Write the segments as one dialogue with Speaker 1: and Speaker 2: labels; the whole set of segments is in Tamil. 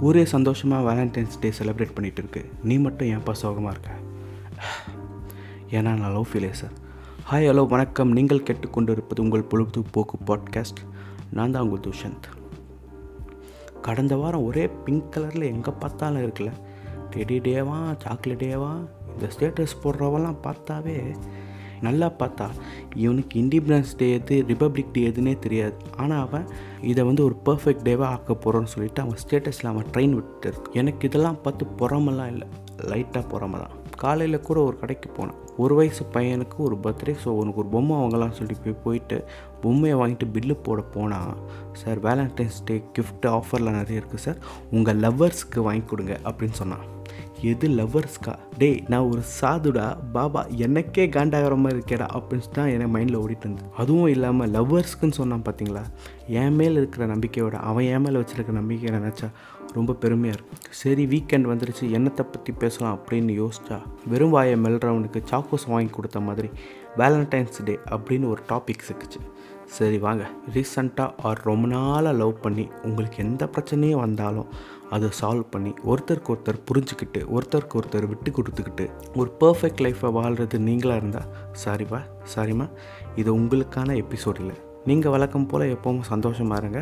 Speaker 1: ஊரே சந்தோஷமாக வேலண்டைன்ஸ் டே செலிப்ரேட் பண்ணிகிட்டு இருக்கு நீ மட்டும் ஏன்ப்பா சோகமாக இருக்க? ஏன்னா நான் லவ் ஃபீலே சார் ஹாய் ஹலோ வணக்கம். நீங்கள் கேட்டுக்கொண்டிருப்பது உங்கள் பொழுதுபோக்கு பாட்காஸ்ட் நான் தான் உங்கள் துஷந்த். கடந்த வாரம் ஒரே பிங்க் கலரில் எங்கே பார்த்தாலும் இருக்குல்ல? டெடி டேவா சாக்லேட் டேவா இந்த ஸ்டேட்டஸ் போடுறவெல்லாம் பார்த்தாவே நல்லா பார்த்தா இவனுக்கு இண்டிபெண்டன்ஸ் டே எது ரிப்பப்ளிக் டே எதுன்னே தெரியாது. ஆனால் அவன் இதை வந்து ஒரு பர்ஃபெக்ட் டேவாக ஆக்க போகிறோன்னு சொல்லிட்டு அவன் ஸ்டேட்டஸில் அவன் ட்ரெயின் விட்டு இருக்கு எனக்கு இதெல்லாம் பார்த்து பொறாமலாம் இல்லை. லைட்டாக பொறாம தான். காலையில் கூட ஒரு கடைக்கு போனேன். ஒரு வயசு பையனுக்கு ஒரு பர்த்டே ஸோ உனக்கு ஒரு பொம்மை வாங்கலாம்னு சொல்லிட்டு போய் போயிட்டு பொம்மையை வாங்கிட்டு பில்லு போட போனால் சார் வேலண்டைன்ஸ் டே கிஃப்ட் ஆஃபரில் நிறைய இருக்குது சார் உங்கள் லவ்வர்ஸ்க்கு வாங்கி கொடுங்க அப்படின்னு சொன்னான். எது லவ்வர்ஸ்க்கா டேய் நான் ஒரு சாதுடா பாபா எனக்கே காண்டாகிற மாதிரி இருக்கேடா அப்படின்னு தான் என் மைண்டில் ஓடிட்டு இருந்தது. அதுவும் இல்லாமல் லவ்வர்ஸ்க்குன்னு சொன்னான் பார்த்தீங்களா என் மேலே இருக்கிற நம்பிக்கையோட அவன் என் மேலே வச்சுருக்க நம்பிக்கையை நினச்சா ரொம்ப பெருமையாக இருக்கும் சரி வீக்கெண்ட் வந்துருச்சு என்னத்தை பற்றி பேசலாம் அப்படின்னு யோசிச்சா வெறும் வாயை மெல்றவனுக்கு சாக்கோஸ் வாங்கி கொடுத்த மாதிரி வேலண்டைன்ஸ் டே அப்படின்னு ஒரு டாபிக் சிக்கிச்சு. சரி வாங்க. ரீசண்டாக ஆர் ரொம்ப நாளாக லவ் பண்ணி உங்களுக்கு எந்த பிரச்சனையும் வந்தாலும் அதை சால்வ் பண்ணி ஒருத்தருக்கு ஒருத்தர் புரிஞ்சுக்கிட்டு ஒருத்தருக்கு ஒருத்தர் விட்டு கொடுத்துக்கிட்டு ஒரு பர்ஃபெக்ட் லைஃப்பை வாழ்கிறது நீங்களாக இருந்தால் சாரிப்பா சாரிம்மா இது உங்களுக்கான எபிசோட் இல்லை. நீங்கள் வழக்கம் போல் எப்பவும் சந்தோஷமாக இருங்க.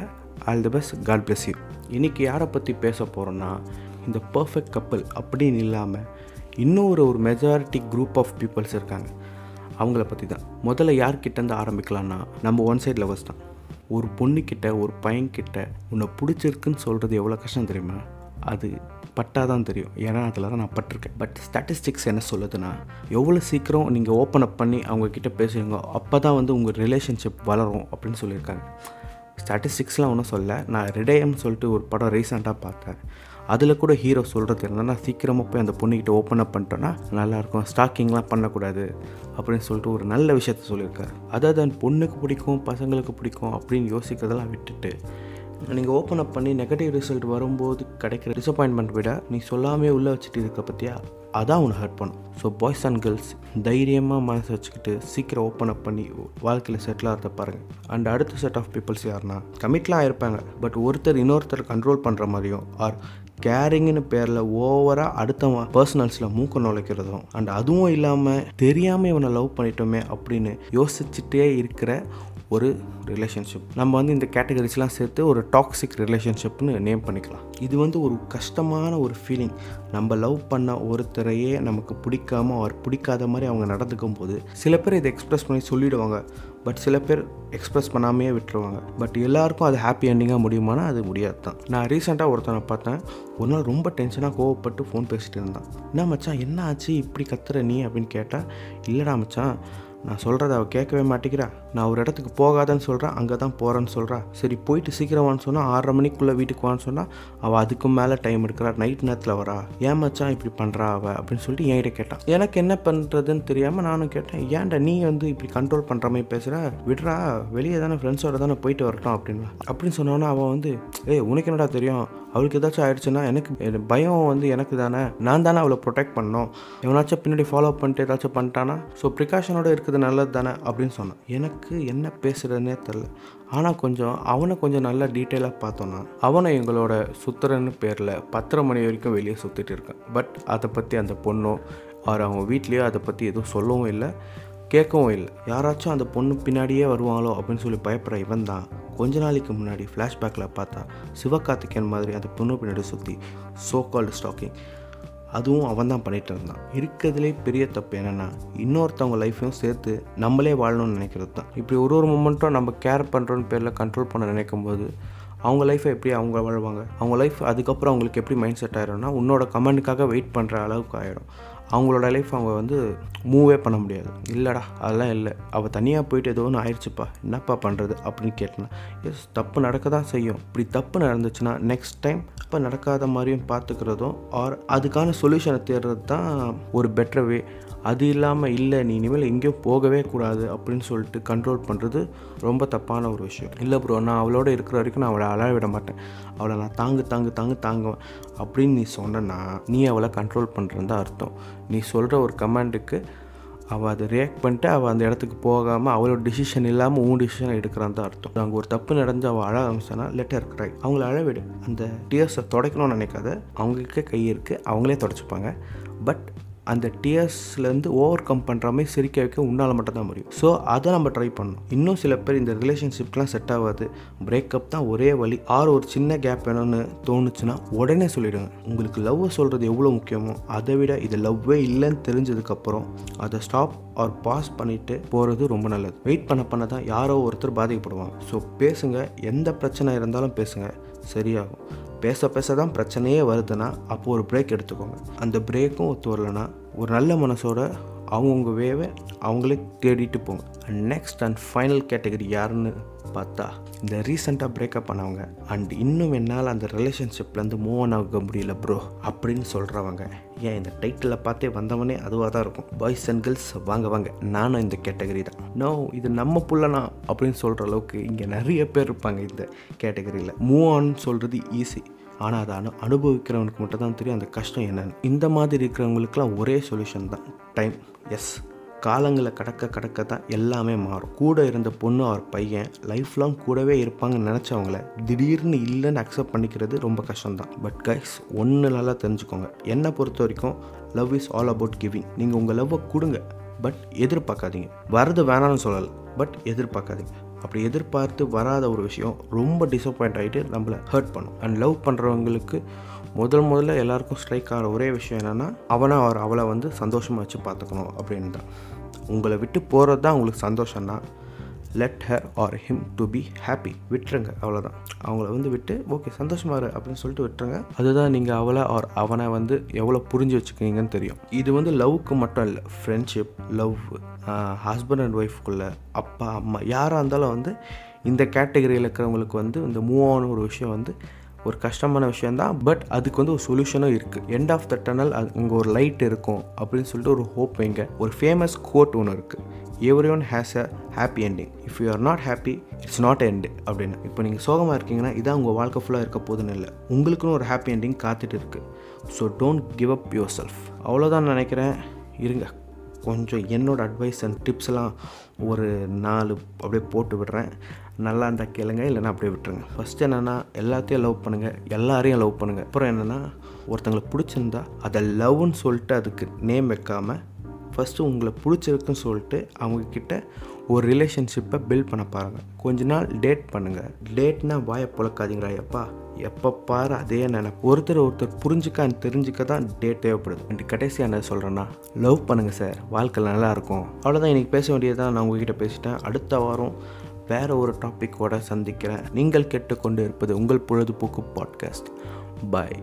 Speaker 1: All the best God bless you இன்றைக்கி யாரை பற்றி பேச போகிறோன்னா இந்த பர்ஃபெக்ட் கப்பல் அப்படின்னு இல்லாமல் இன்னொரு ஒரு மெஜாரிட்டி குரூப் ஆஃப் பீப்புள்ஸ் இருக்காங்க. அவங்கள பற்றி தான் முதல்ல யார்கிட்டேருந்து ஆரம்பிக்கலாம்னா நம்ம ஒன் சைட் லவர்ஸ் தான். ஒரு பொண்ணுக்கிட்ட ஒரு பையன்கிட்ட உன்னை பிடிச்சிருக்குன்னு சொல்கிறது எவ்வளோ கஷ்டம் தெரியுமா? அது பட்டாதான் தான் தெரியும். ஏன்னா அதில் தான் நான் பட்டிருக்கேன். பட் ஸ்டாட்டிஸ்டிக்ஸ் என்ன சொல்லுதுன்னா எவ்வளோ சீக்கிரம் நீங்கள் ஓப்பன் அப் பண்ணி அவங்கக்கிட்ட பேசுவீங்க அப்போ தான் வந்து உங்கள் ரிலேஷன்ஷிப் வளரும் அப்படின்னு சொல்லியிருக்காங்க. ஸ்டாட்டிஸ்டிக்ஸ்லாம் ஒன்றும் சொல்ல நான் ரிடேயம்னு சொல்லிட்டு ஒரு படம் ரீசெண்டாக பார்த்தேன். அதில் கூட ஹீரோ சொல்கிறது என்னன்னா சீக்கிரமாக போய் அந்த பொண்ணுக்கிட்ட ஓப்பன் அப் பண்ணிட்டோன்னா நல்லாயிருக்கும். ஸ்டாக்கிங்லாம் பண்ணக்கூடாது அப்படின்னு சொல்லிட்டு ஒரு நல்ல விஷயத்த சொல்லியிருக்காரு. அதாவது அந்த பொண்ணுக்கு பிடிக்கும் பசங்களுக்கு பிடிக்கும் அப்படின்னு யோசிக்கிறதெல்லாம் விட்டுட்டு நீங்கள் ஓப்பன் அப் பண்ணி நெகட்டிவ் ரிசல்ட் வரும்போது கிடைக்கிற டிசப்பாயின்மெண்ட் விட நீ சொல்லாமே உள்ளே வச்சுட்டு இருக்க பற்றியா அதான் உன்னை ஹர்ட் பண்ணும். ஸோ பாய்ஸ் அண்ட் கேர்ள்ஸ் தைரியமாக மனசு வச்சுக்கிட்டு சீக்கிரம் ஓப்பன் அப் பண்ணி வாழ்க்கையில் செட்டில் ஆகிறத பாருங்கள் அண்ட் அடுத்த செட் ஆஃப் பீப்புள்ஸ் யாருன்னா கமிட்லாம் இருப்பாங்க பட் ஒருத்தர் இன்னொருத்தர் கண்ட்ரோல் பண்ணுற மாதிரியும் ஆர் கேரிங்னு பேரில் ஓவராக அடுத்தவன் பர்சனல்ஸில் மூக்க நுழைக்கிறதும் அண்ட் அதுவும் இல்லாமல் தெரியாமல் இவனை லவ் பண்ணிட்டோமே அப்படின்னு யோசிச்சுட்டே இருக்கிற ஒரு ரிலேஷன்ஷிப் நம்ம வந்து இந்த கேட்டகரிஸ்லாம் சேர்த்து ஒரு டாக்ஸிக் ரிலேஷன்ஷிப்னு நேம் பண்ணிக்கலாம். இது வந்து ஒரு கஷ்டமான ஒரு ஃபீலிங் நம்ம லவ் பண்ண ஒருத்தரையே நமக்கு பிடிக்காம அவர் பிடிக்காத மாதிரி அவங்க நடந்துக்கும் போது சில பேர் இதை எக்ஸ்ப்ரெஸ் பண்ணி சொல்லிடுவாங்க. பட் சில பேர் எக்ஸ்ப்ரெஸ் பண்ணாமையே விட்டுருவாங்க. பட் எல்லாருக்கும் அது ஹாப்பி எண்டிங்காக முடியுமானா அது முடியாது தான் நான் ரீசெண்டாக ஒருத்தனை பார்த்தேன். ஒரு நாள் ரொம்ப டென்ஷனாக கோவப்பட்டு ஃபோன் பேசிட்டு இருந்தான். என்ன மச்சான்? என்ன ஆச்சு? இப்படி கத்துற நீ? அப்படின்னு கேட்டால் இல்லைடா மச்சான். நான் சொல்கிறத அவள் கேட்கவே மாட்டேங்கிறா. நான் ஒரு இடத்துக்கு போகாதன்னு சொல்கிறேன் அங்கே தான் போகிறேன்னு சொல்கிறா சரி போயிட்டு சீக்கிரம் வான்னு சொன்னால் ஆறரை மணிக்குள்ளே வீட்டுக்கு வான்னு சொன்னால் அவள் அதுக்கு மேலே டைம் எடுக்கிறா. நைட் நேரத்தில் வரா. ஏன் மச்சான் இப்படி பண்ணுறா அவள் அப்படின்னு சொல்லிட்டு என்கிட்ட கேட்டான் எனக்கு என்ன பண்ணுறதுன்னு தெரியாமல் நானும் கேட்டேன் ஏன்டா நீ வந்து இப்படி கண்ட்ரோல் பண்ணுற மாதிரி பேசுகிற விடுறா வெளியே தானே ஃப்ரெண்ட்ஸோட தானே போயிட்டு வரட்டும் அப்படின்னு. அப்படின்னு சொன்னோன்னா அவன் வந்து ஏய் உனக்கு என்னடா தெரியும்? அவளுக்கு ஏதாச்சும் ஆயிடுச்சுன்னா எனக்கு பயம் வந்து எனக்கு தானே. நான் தானே அவளை ப்ரொடெக்ட் பண்ணோம் எவனாச்சும் பின்னாடி ஃபாலோ பண்ணிட்டு ஏதாச்சும் பண்ணிட்டானா? ஸோ ப்ரிகாஷனோட இருக்கிறது நல்லது தானே அப்படின்னு சொன்னான். எனக்கு என்ன பேசுகிறதுனே தெரில ஆனால் கொஞ்சம் அவனை கொஞ்சம் நல்லா டீட்டெயிலாக பார்த்தோன்னா அவனை எங்களோட சுத்துறன்னு பேரில் பத்தரை மணி வரைக்கும் வெளியே சுற்றிட்டு இருக்கான். பட் அதை பற்றி அந்த பொண்ணோ அவர் அவங்க வீட்லேயோ அதை பற்றி எதுவும் சொல்லவும் இல்லை கேட்கவும் இல்லை. யாராச்சும் அந்த பொண்ணு பின்னாடியே வருவாங்களோ அப்படின்னு சொல்லி பயப்படுற இவன் தான் கொஞ்ச நாளைக்கு முன்னாடி ஃப்ளாஷ்பேக்கில் பார்த்தா சிவகார்த்திகேயன் மாதிரி அந்த பொண்ணு பின்னாடி சுற்றி சோ கால்டு ஸ்டாக்கிங் அதுவும் அவன் தான் பண்ணிகிட்டு இருந்தான். இருக்கிறதுலே பெரிய தப்பு என்னென்னா இன்னொருத்தவங்க லைஃப்பையும் சேர்த்து நம்மளே வாழணும்னு நினைக்கிறது தான். இப்படி ஒரு ஒரு மூமெண்ட்டும் நம்ம கேர் பண்ணுறோன்னு பேரில் கண்ட்ரோல் பண்ண நினைக்கும் போது அவங்க லைஃப்பை எப்படி அவங்க வாழ்வாங்க? அவங்க லைஃப் அதுக்கப்புறம் அவங்களுக்கு எப்படி மைண்ட் செட் ஆயிரும்னா உன்னோட கமெண்ட்டுக்காக வெயிட் பண்ணுற அளவுக்கு ஆயிடும் அவங்களோட லைஃப் அவங்க வந்து மூவே பண்ண முடியாது. இல்லைடா அதெல்லாம் இல்லை. அவள் தனியாக போயிட்டு ஏதோ ஒன்று ஆயிடுச்சுப்பா என்னப்பா பண்ணுறது அப்படின்னு கேட்டேன்னா எஸ் தப்பு நடக்க தான் செய்யும். இப்படி தப்பு நடந்துச்சுன்னா நெக்ஸ்ட் டைம் இப்போ நடக்காத மாதிரியும் பார்த்துக்கிறதும் ஆர் அதுக்கான சொல்யூஷனை தேடுறது தான் ஒரு பெட்டர் வே அது இல்லாமல் இல்லை நீ இனிமேல் எங்கேயும் போகவே கூடாது அப்படின்னு சொல்லிட்டு கண்ட்ரோல் பண்ணுறது ரொம்ப தப்பான ஒரு விஷயம். இல்லை ப்ரோ நான் அவளோட இருக்கிற வரைக்கும் நான் அவளை அழ விட மாட்டேன். அவளை நான் தாங்கு தாங்கு தாங்கு தாங்குவேன் அப்படின்னு நீ சொன்னனா நீ அவளை கண்ட்ரோல் பண்ணுறது தான் அர்த்தம். நீ சொல்கிற ஒரு கமாண்டுக்கு அவள் அதை ரியாக்ட் பண்ணிட்டு அவள் அந்த இடத்துக்கு போகாமல் அவளோட டிசிஷன் இல்லாமல் உன் டிசிஷன் எடுக்கிறான் தான் அர்த்தம். அங்கே ஒரு தப்பு நடந்து அவள் அழ ஆரம்பிச்சானா லெட்டர் க்ரை அவங்கள அழவிடு அந்த டியர்ஸை தொடக்கணும்னு நினைக்காத. அவங்களுக்கே கை இருக்குது அவங்களே தொடச்சிப்பாங்க. பட் அந்த டியர்ஸ்லேருந்து ஓவர் கம் பண்ணுற மாதிரி சிரிக்க வைக்க உன்னால் மட்டும்தான் முடியும். ஸோ அதை நம்ம ட்ரை பண்ணணும். இன்னும் சில பேர் இந்த ரிலேஷன்ஷிப்லாம் செட் ஆகாது. பிரேக்கப் தான் ஒரே வழி. ஆறு ஒரு சின்ன கேப் வேணும்னு தோணுச்சுன்னா உடனே சொல்லிவிடுங்க உங்களுக்கு லவ்வை சொல்கிறது எவ்வளோ முக்கியமோ அதை விட இது லவ்வே இல்லைன்னு தெரிஞ்சதுக்கப்புறம் அதை ஸ்டாப் ஆர் பாஸ் பண்ணிவிட்டு போகிறது ரொம்ப நல்லது. வெயிட் பண்ண பண்ண தான் யாரோ ஒருத்தர் பாதிக்கப்படுவாங்க. ஸோ பேசுங்க. எந்த பிரச்சனை இருந்தாலும் பேசுங்க. சரியாகும். பேச பேச தான் பிரச்சனையே வருதுன்னா அப்போது ஒரு பிரேக் எடுத்துக்கோங்க. அந்த பிரேக்கும் ஒத்து வரலன்னா ஒரு நல்ல மனசோட அவங்கவுங்க வேவை அவங்களே தேடிட்டு போங்க. And next and final category யாருன்னு பார்த்தா இந்த ரீசெண்டாக பிரேக்கப் பண்ணவங்க. அண்ட் இன்னும் என்னால் அந்த ரிலேஷன்ஷிப்லேருந்து மூவ் ஆன் ஆக முடியல ப்ரோ அப்படின்னு சொல்கிறவங்க ஏன் இந்த டைட்டிலை பார்த்தே வந்தவனே அதுவாக தான் இருக்கும். பாய்ஸ் அண்ட் கேர்ள்ஸ் வாங்க வாங்க. நானும் இந்த கேட்டகரி தான். நோ இது நம்ம புள்ளனா அப்படின்னு சொல்கிற அளவுக்கு இங்கே நிறைய பேர் இருப்பாங்க இந்த கேட்டகரியில் மூவ் ஆன் சொல்கிறது ஈஸி ஆனால் அதை அனு அனுபவிக்கிறவனுக்கு மட்டும் தான் தெரியும் அந்த கஷ்டம் என்னென்னு. இந்த மாதிரி இருக்கிறவங்களுக்குலாம் ஒரே சொல்யூஷன் தான். டைம் எஸ் காலங்களை கடக்க கடக்க தான் எல்லாமே மாறும். கூட இருந்த பொண்ணு அவர் பையன் லைஃப் லாங் கூடவே இருப்பாங்கன்னு நினச்சவங்கள திடீர்னு இல்லைன்னு அக்செப்ட் பண்ணிக்கிறது ரொம்ப கஷ்டம்தான் பட் கைஸ் ஒன்று நல்லா தெரிஞ்சுக்கோங்க. என்னை பொறுத்த வரைக்கும் love is all about giving நீங்கள் உங்கள் லவ்வை கொடுங்க. பட் எதிர்பார்க்காதீங்க. வரது வேணாம்னு சொல்லலை. பட் எதிர்பார்க்காதீங்க. அப்படி எதிர்பார்த்து வராத ஒரு விஷயம் ரொம்ப டிசப்பாயிண்ட் ஆகிட்டு நம்மளை ஹர்ட் பண்ணும். அண்ட் லவ் பண்ணுறவங்களுக்கு முதல் முதல்ல எல்லாருக்கும் ஸ்ட்ரைக் ஆகிற ஒரே விஷயம் என்னென்னா அவனை அவர் அவளை வந்து சந்தோஷமாக வச்சு பார்த்துக்கணும் அப்படின்னு தான் உங்களை விட்டு போகிறது தான் உங்களுக்கு சந்தோஷம்னா let her or him to be happy விட்டுருங்க அவ்வளோதான் அவங்கள வந்து விட்டு ஓகே சந்தோஷமாக இரு அப்படின்னு சொல்லிட்டு விட்டுருங்க. அதுதான் நீங்கள் அவளை ஆர் அவனை வந்து எவ்வளோ புரிஞ்சு வச்சுக்கீங்கன்னு தெரியும். இது வந்து லவ்க்கு மட்டும் இல்லை ஃப்ரெண்ட்ஷிப் லவ் ஹஸ்பண்ட் அண்ட் ஒய்ஃப்குள்ளே அப்பா அம்மா யாராக இருந்தாலும் வந்து இந்த கேட்டகரியில் இருக்கிறவங்களுக்கு வந்து இந்த மூவ் ஆன ஒரு விஷயம் வந்து ஒரு கஷ்டமான விஷயந்தான் பட் அதுக்கு வந்து ஒரு சொல்யூஷனும் இருக்குது எண்ட் ஆஃப் த டனல் அது இங்கே ஒரு லைட் இருக்கும் அப்படின்னு சொல்லிட்டு ஒரு ஹோப் வைங்க. ஒரு ஃபேமஸ் கோட் ஒன்று இருக்குது everyone has a happy ending if you are not happy it's not end அப்படின்னு. இப்போ நீங்கள் சோகமாக இருக்கீங்கன்னா இதான் உங்கள் வாழ்க்கை ஃபுல்லாக இருக்க போதுன்னு இல்லை. உங்களுக்குன்னு ஒரு ஹாப்பி எண்டிங் காத்துட்டு இருக்குது so don't give up yourself அவ்வளோதான் நினைக்கிறேன். இருங்க. கொஞ்சம் என்னோடய அட்வைஸ் அண்ட் டிப்ஸ்லாம் ஒரு நாலு அப்படியே போட்டு விடுறேன். நல்லா இருந்தால் கேளுங்க இல்லைன்னா அப்படியே விட்டுருங்க. ஃபஸ்ட்டு என்னென்னா எல்லாத்தையும் லவ் பண்ணுங்கள் எல்லாரையும் லவ் பண்ணுங்கள் அப்புறம் என்னென்னா ஒருத்தங்களை பிடிச்சிருந்தா அதை லவ்னு சொல்லிட்டு அதுக்கு நேம் வைக்காமல் ஃபஸ்ட்டு உங்களை பிடிச்சிருக்குன்னு சொல்லிட்டு அவங்கக்கிட்ட ஒரு ரிலேஷன்ஷிப்பை பில்ட் பண்ண பாருங்கள் கொஞ்ச நாள் டேட் பண்ணுங்கள் டேட்னா வாயை புழக்காதீங்களா எப்பா எப்போ பாரு அதே நினைப்பு ஒருத்தர் ஒருத்தர் புரிஞ்சுக்க அண்ட் தெரிஞ்சுக்க தான் டேட் தேவைப்படுது. அண்ட் கடைசியாக என்ன சொல்கிறேன்னா லவ் பண்ணுங்கள் சார் வாழ்க்கை நல்லாயிருக்கும் அவ்வளோதான் இன்றைக்கி பேச வேண்டியதான் நான் உங்ககிட்ட பேசிட்டேன். அடுத்த வாரம் வேறு ஒரு டாப்பிக்கோட சந்திக்கிறேன். நீங்கள் கேட்டுக்கொண்டு இருப்பது உங்கள் பொழுதுபோக்கு பாட்காஸ்ட் பாய்